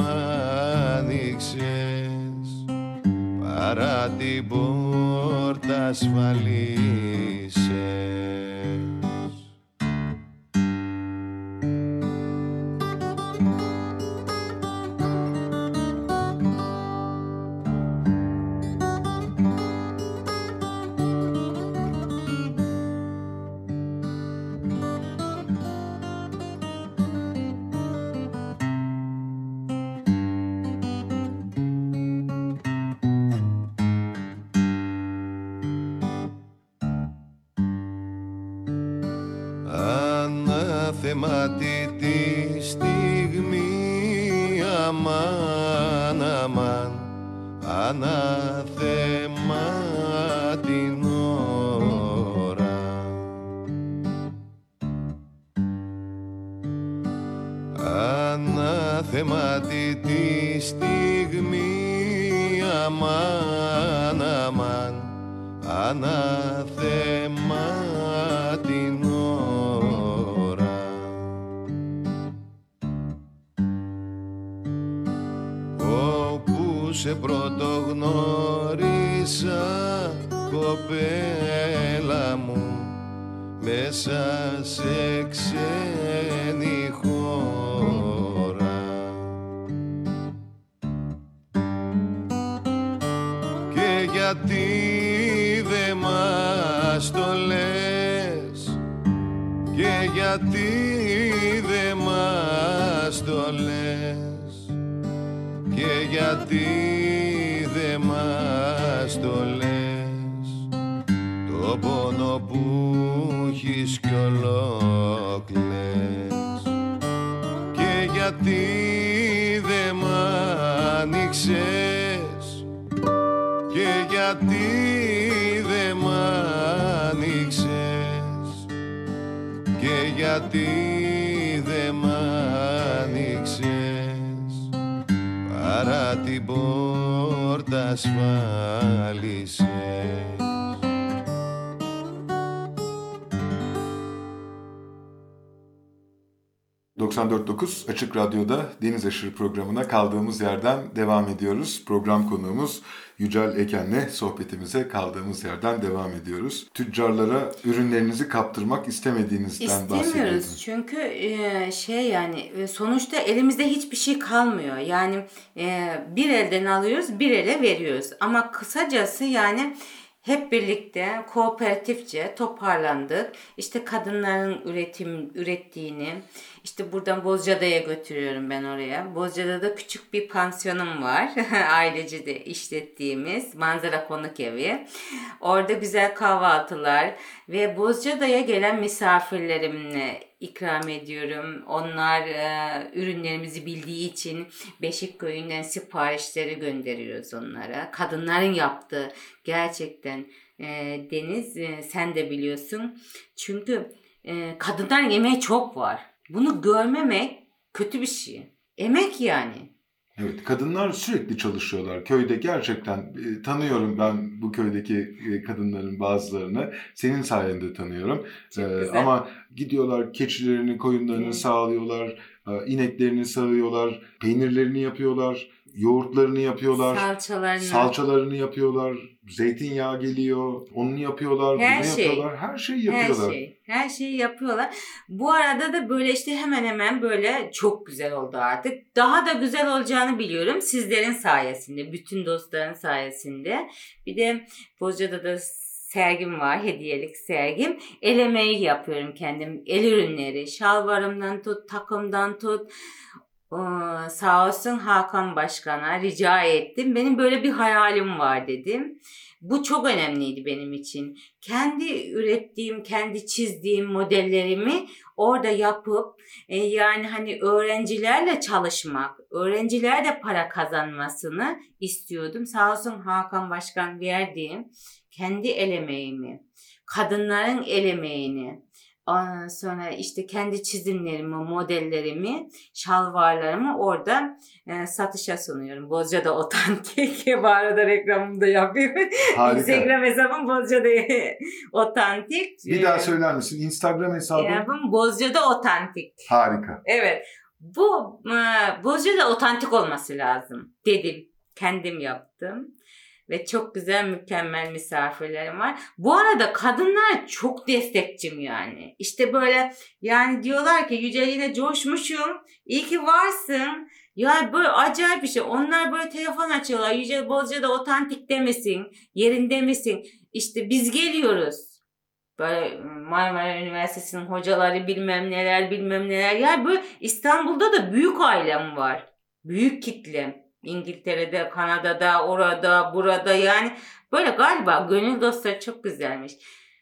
άνοιξες. Παρά την πόρτα ασφαλίσες στιγμή αμάν αμάν Ανάθεμα την ώρα Όπου σε πρωτογνώρισα κοπέλα μου μέσα γιατί δε μας το λες και γιατί γιατί δε μ' άνοιξες παρά την πόρτα ασφάλισες 94.9 Açık Radyo'da Deniz Aşırı programına kaldığımız yerden devam ediyoruz. Program konuğumuz Yücel Eken'le sohbetimize kaldığımız yerden devam ediyoruz. Tüccarlara ürünlerinizi kaptırmak istemediğinizden İstemiyoruz bahsediyordunuz. çünkü e, şey yani e, sonuçta elimizde hiçbir şey kalmıyor. Yani e, bir elden alıyoruz bir ele veriyoruz. Ama kısacası yani hep birlikte kooperatifçe toparlandık. İşte kadınların üretim ürettiğini işte buradan Bozcaada'ya götürüyorum ben oraya. Bozcaada'da küçük bir pansiyonum var. Ailece de işlettiğimiz manzara konuk evi. Orada güzel kahvaltılar ve Bozcaada'ya gelen misafirlerimle ikram ediyorum. Onlar e, ürünlerimizi bildiği için Beşikköy'ünden siparişleri gönderiyoruz onlara. Kadınların yaptığı gerçekten e, Deniz e, sen de biliyorsun. Çünkü e, kadınların emeği çok var. Bunu görmemek kötü bir şey. Emek yani. Evet, kadınlar sürekli çalışıyorlar. Köyde gerçekten e, tanıyorum ben bu köydeki e, kadınların bazılarını. Senin sayende tanıyorum. E, ama gidiyorlar keçilerini, koyunlarını Hı. sağlıyorlar, e, ineklerini sağıyorlar, peynirlerini yapıyorlar, yoğurtlarını yapıyorlar. Salçalarını. Salçalarını yapıyorlar, zeytinyağı geliyor, onu yapıyorlar, Her bunu şey. yapıyorlar, her şeyi Her yapıyorlar. şey. Her şeyi yapıyorlar. Bu arada da böyle işte hemen hemen böyle çok güzel oldu artık. Daha da güzel olacağını biliyorum sizlerin sayesinde. Bütün dostların sayesinde. Bir de Bozcaada da sergim var. Hediyelik sergim. El emeği yapıyorum kendim. El ürünleri. Şalvarımdan tut, takımdan tut. Ee, Sağ olsun Hakan Başkan'a rica ettim. Benim böyle bir hayalim var dedim. Bu çok önemliydi benim için kendi ürettiğim, kendi çizdiğim modellerimi orada yapıp e, yani hani öğrencilerle çalışmak, öğrenciler de para kazanmasını istiyordum. Sağ olsun Hakan Başkan verdiğim kendi el kadınların el emeğini, ondan sonra işte kendi çizimlerimi, modellerimi, şalvarlarımı orada e, satışa sunuyorum. Bozcaada Otantik. Bu arada reklamımı da yapayım. Harika. Instagram hesabım Bozcaada Otantik. Bir daha söyler misin? Instagram hesabı? Hesabım Bozcaada Otantik. Harika. Evet. Bu e, Bozcaada otantik olması lazım dedim. Kendim yaptım. Ve çok güzel mükemmel misafirlerim var. Bu arada kadınlar çok destekçim yani. İşte böyle yani diyorlar ki Yüce yine coşmuşum. İyi ki varsın. Ya böyle acayip bir şey. Onlar böyle telefon açıyorlar. Yüce Bozcaada otantik demesin. Yerinde misin? İşte biz geliyoruz. Böyle Marmara Üniversitesi'nin hocaları bilmem neler bilmem neler. Yani böyle İstanbul'da da büyük ailem var. Büyük kitlem. İngiltere'de, Kanada'da, orada, burada yani böyle galiba gönül dostları çok güzelmiş.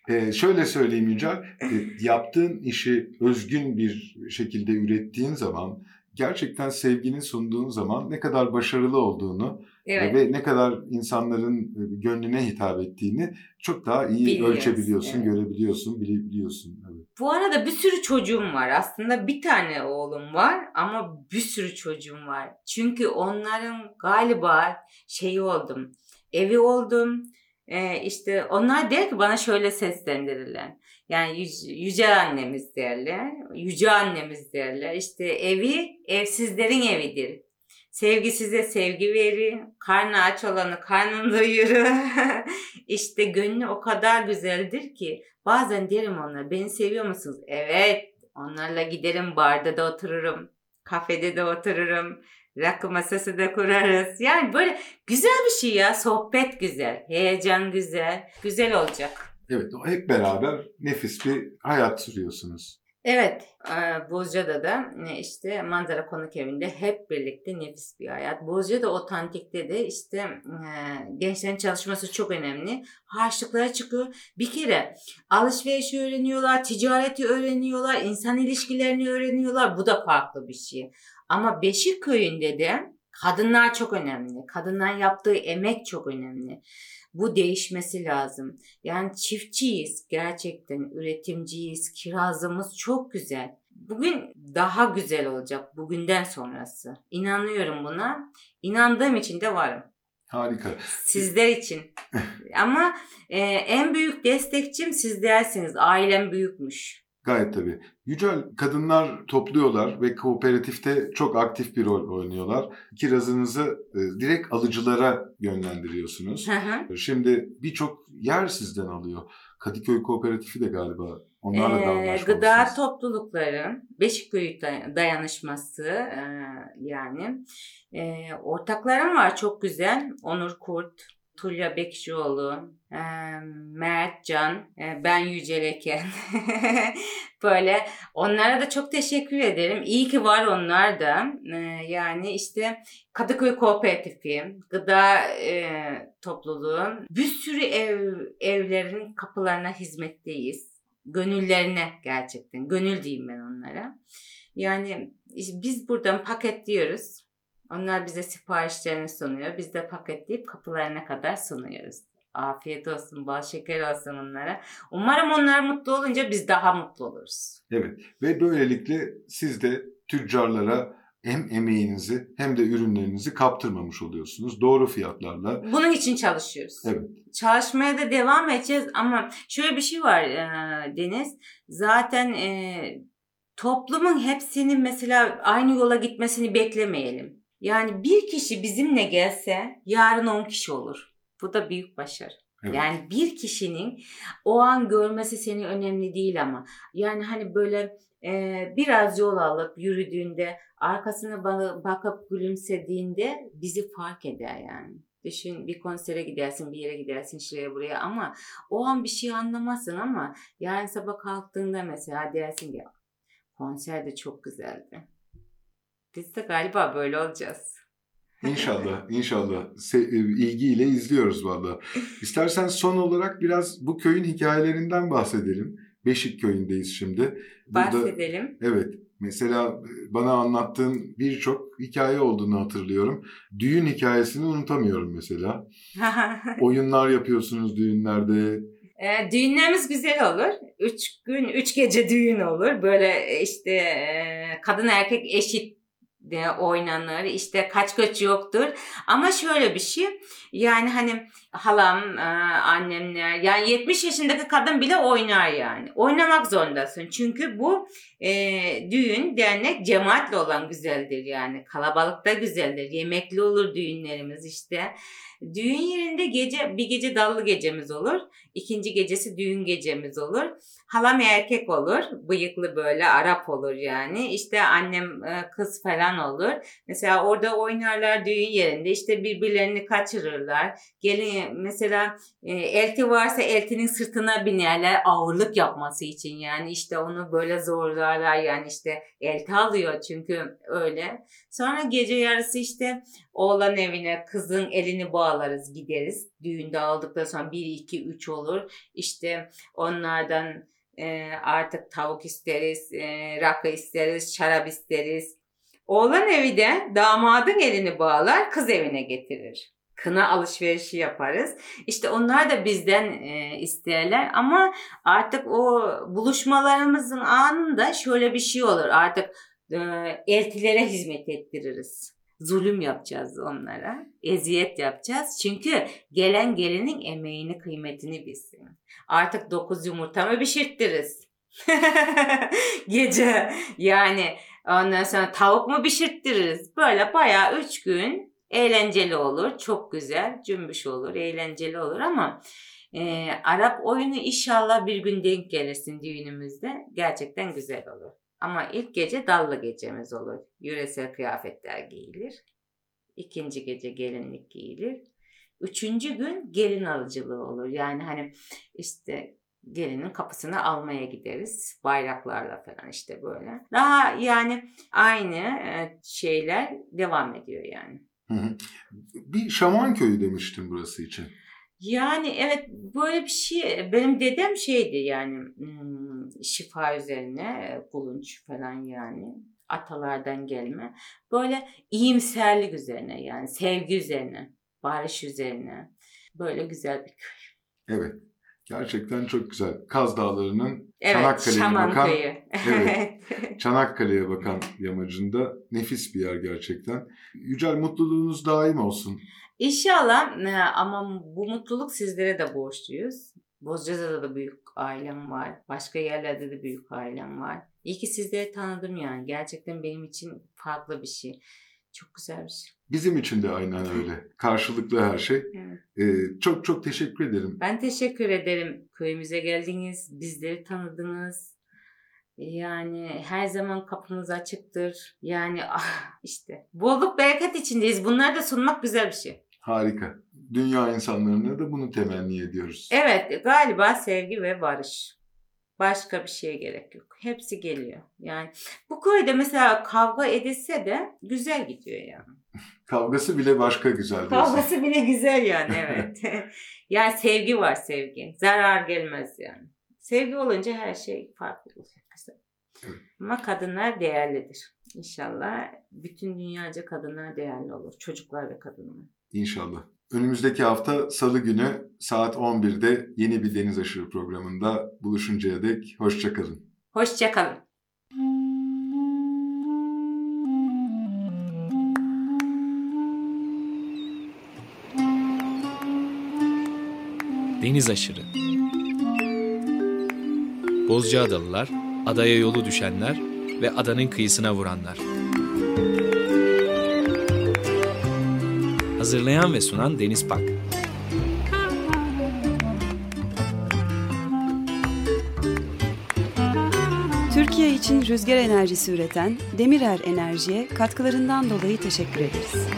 Ee, şöyle söyleyeyim Yücel, e, yaptığın işi özgün bir şekilde ürettiğin zaman, gerçekten sevgini sunduğun zaman ne kadar başarılı olduğunu Evet. ve ne kadar insanların e, gönlüne hitap ettiğini çok daha iyi Biliyoruz, ölçebiliyorsun, evet. görebiliyorsun, bilebiliyorsun. Bu arada bir sürü çocuğum var. Aslında bir tane oğlum var ama bir sürü çocuğum var. Çünkü onların galiba şeyi oldum. Evi oldum. Ee, işte onlar der ki bana şöyle seslendirirler. Yani yüce annemiz derler. Yüce annemiz derler. İşte evi evsizlerin evidir. Sevgi size sevgi verir. Karnı aç olanı karnını doyurur. işte gönlü o kadar güzeldir ki Bazen derim onlara beni seviyor musunuz? Evet. Onlarla giderim barda da otururum. Kafede de otururum. Rakı masası da kurarız. Yani böyle güzel bir şey ya. Sohbet güzel. Heyecan güzel. Güzel olacak. Evet, hep beraber nefis bir hayat sürüyorsunuz. Evet, e, Bozcaada'da e, işte manzara konuk evinde hep birlikte nefis bir hayat. Bozcaada otantikte de işte e, gençlerin çalışması çok önemli. Harçlıklara çıkıyor. Bir kere alışverişi öğreniyorlar, ticareti öğreniyorlar, insan ilişkilerini öğreniyorlar. Bu da farklı bir şey. Ama Beşik köyünde de kadınlar çok önemli. Kadınlar yaptığı emek çok önemli. Bu değişmesi lazım. Yani çiftçiyiz gerçekten, üretimciyiz, kirazımız çok güzel. Bugün daha güzel olacak bugünden sonrası. İnanıyorum buna. İnandığım için de varım. Harika. Sizler için. Ama e, en büyük destekçim sizlersiniz. Ailem büyükmüş. Gayet tabii. Yücel, kadınlar topluyorlar ve kooperatifte çok aktif bir rol oynuyorlar. Kirazınızı e, direkt alıcılara yönlendiriyorsunuz. Hı hı. Şimdi birçok yer sizden alıyor. Kadıköy Kooperatifi de galiba onlarla da Ee, anlaşmalısınız. gıda toplulukları, Beşikköy day- dayanışması e, yani. E, ortaklarım var çok güzel. Onur Kurt, Tulya Bekşioğlu, e, Mert Can, e, ben Yüceleken. Böyle onlara da çok teşekkür ederim. İyi ki var onlar da. E, yani işte Kadıköy Kooperatifi, gıda e, topluluğu, bir sürü ev evlerin kapılarına hizmetteyiz. Gönüllerine gerçekten. Gönül diyeyim ben onlara. Yani biz buradan paketliyoruz. Onlar bize siparişlerini sunuyor. Biz de paketleyip kapılarına kadar sunuyoruz. Afiyet olsun, bal şeker olsun onlara. Umarım onlar mutlu olunca biz daha mutlu oluruz. Evet ve böylelikle siz de tüccarlara hem emeğinizi hem de ürünlerinizi kaptırmamış oluyorsunuz. Doğru fiyatlarla. Bunun için çalışıyoruz. Evet. Çalışmaya da devam edeceğiz ama şöyle bir şey var e, Deniz. Zaten e, toplumun hepsinin mesela aynı yola gitmesini beklemeyelim. Yani bir kişi bizimle gelse yarın 10 kişi olur. Bu da büyük başarı. Evet. Yani bir kişinin o an görmesi seni önemli değil ama yani hani böyle e, biraz yol alıp yürüdüğünde arkasına ba- bakıp gülümsediğinde bizi fark eder yani. Düşün bir konsere gidersin, bir yere gidersin, şuraya buraya ama o an bir şey anlamazsın ama yarın sabah kalktığında mesela dersin ki konser de çok güzeldi. Biz de galiba böyle olacağız. İnşallah, inşallah. Se- e, ilgiyle izliyoruz valla. İstersen son olarak biraz bu köyün hikayelerinden bahsedelim. Beşik köyündeyiz şimdi. Burada- Bahsedelim. Evet. Mesela e, bana anlattığın birçok hikaye olduğunu hatırlıyorum. Düğün hikayesini unutamıyorum mesela. Oyunlar yapıyorsunuz düğünlerde. E, düğünlerimiz güzel olur. Üç gün, üç gece düğün olur. Böyle e, işte e, kadın erkek eşit oynanır. İşte kaç kaç yoktur. Ama şöyle bir şey. Yani hani halam, e, annemler yani 70 yaşındaki kadın bile oynar yani. Oynamak zorundasın. Çünkü bu e, düğün, dernek cemaatle olan güzeldir yani. Kalabalıkta güzeldir. Yemekli olur düğünlerimiz işte. Düğün yerinde gece bir gece dallı gecemiz olur. İkinci gecesi düğün gecemiz olur. Halam erkek olur. Bıyıklı böyle Arap olur yani. İşte annem e, kız falan olur. Mesela orada oynarlar düğün yerinde. İşte birbirlerini kaçırırlar. Gelin mesela e, elti varsa eltinin sırtına binerler ağırlık yapması için. Yani işte onu böyle zorlarlar. Yani işte elti alıyor çünkü öyle. Sonra gece yarısı işte oğlan evine kızın elini bağlarız gideriz. Düğünde aldıktan sonra 1, 2, 3 olur. İşte onlardan e, artık tavuk isteriz, e, rakı isteriz, şarap isteriz. Oğlan evi de damadın elini bağlar, kız evine getirir. Kına alışverişi yaparız. İşte onlar da bizden e, isterler ama artık o buluşmalarımızın anında şöyle bir şey olur. Artık e, eltilere hizmet ettiririz. Zulüm yapacağız onlara. Eziyet yapacağız. Çünkü gelen gelinin emeğini, kıymetini bilsin. Artık dokuz yumurta mı pişirttiriz? Gece yani ondan sonra tavuk mu pişirttiririz? Böyle bayağı üç gün eğlenceli olur. Çok güzel, cümbüş olur, eğlenceli olur ama e, Arap oyunu inşallah bir gün denk gelirsin düğünümüzde. Gerçekten güzel olur. Ama ilk gece dallı gecemiz olur. Yöresel kıyafetler giyilir. İkinci gece gelinlik giyilir. Üçüncü gün gelin alıcılığı olur. Yani hani işte gelinin kapısını almaya gideriz. Bayraklarla falan işte böyle. Daha yani aynı e, şeyler devam ediyor yani. Hı hı. Bir şaman köyü demiştin burası için. Yani evet böyle bir şey benim dedem şeydi yani hmm, şifa üzerine kulunç falan yani atalardan gelme. Böyle iyimserlik üzerine yani sevgi üzerine, barış üzerine böyle güzel bir köy. Evet. Gerçekten çok güzel. Kaz Dağları'nın Evet, Çanakkale'ye bakan. Evet. Çanakkale'ye bakan yamacında nefis bir yer gerçekten. Yücel mutluluğunuz daim olsun. İnşallah e, ama bu mutluluk sizlere de borçluyuz. Bozcaada'da da büyük ailem var. Başka yerlerde de büyük ailem var. İyi ki sizleri tanıdım yani. Gerçekten benim için farklı bir şey. Çok güzel bir şey. Bizim için de aynen öyle. Karşılıklı her şey. Evet. Ee, çok çok teşekkür ederim. Ben teşekkür ederim. Köyümüze geldiniz. Bizleri tanıdınız. Yani her zaman kapımız açıktır. Yani ah, işte bolluk bereket içindeyiz. Bunları da sunmak güzel bir şey. Harika. Dünya insanlarına da bunu temenni ediyoruz. Evet galiba sevgi ve barış. Başka bir şeye gerek yok. Hepsi geliyor. Yani bu köyde mesela kavga edilse de güzel gidiyor yani. Kavgası bile başka güzel diyorsun. Kavgası bile güzel yani evet. yani sevgi var sevgi. Zarar gelmez yani. Sevgi olunca her şey farklı oluyor. Ama kadınlar değerlidir. İnşallah bütün dünyaca kadınlar değerli olur. Çocuklar ve kadınlar. İnşallah. Önümüzdeki hafta Salı günü saat 11'de yeni bir Deniz Aşırı programında buluşuncaya dek hoşçakalın. Hoşçakalın. Deniz aşırı. Bozcaadalılar, adaya yolu düşenler ve adanın kıyısına vuranlar. Hazırlayan ve sunan Deniz Pak. Türkiye için rüzgar enerjisi üreten Demirer Enerji'ye katkılarından dolayı teşekkür ederiz.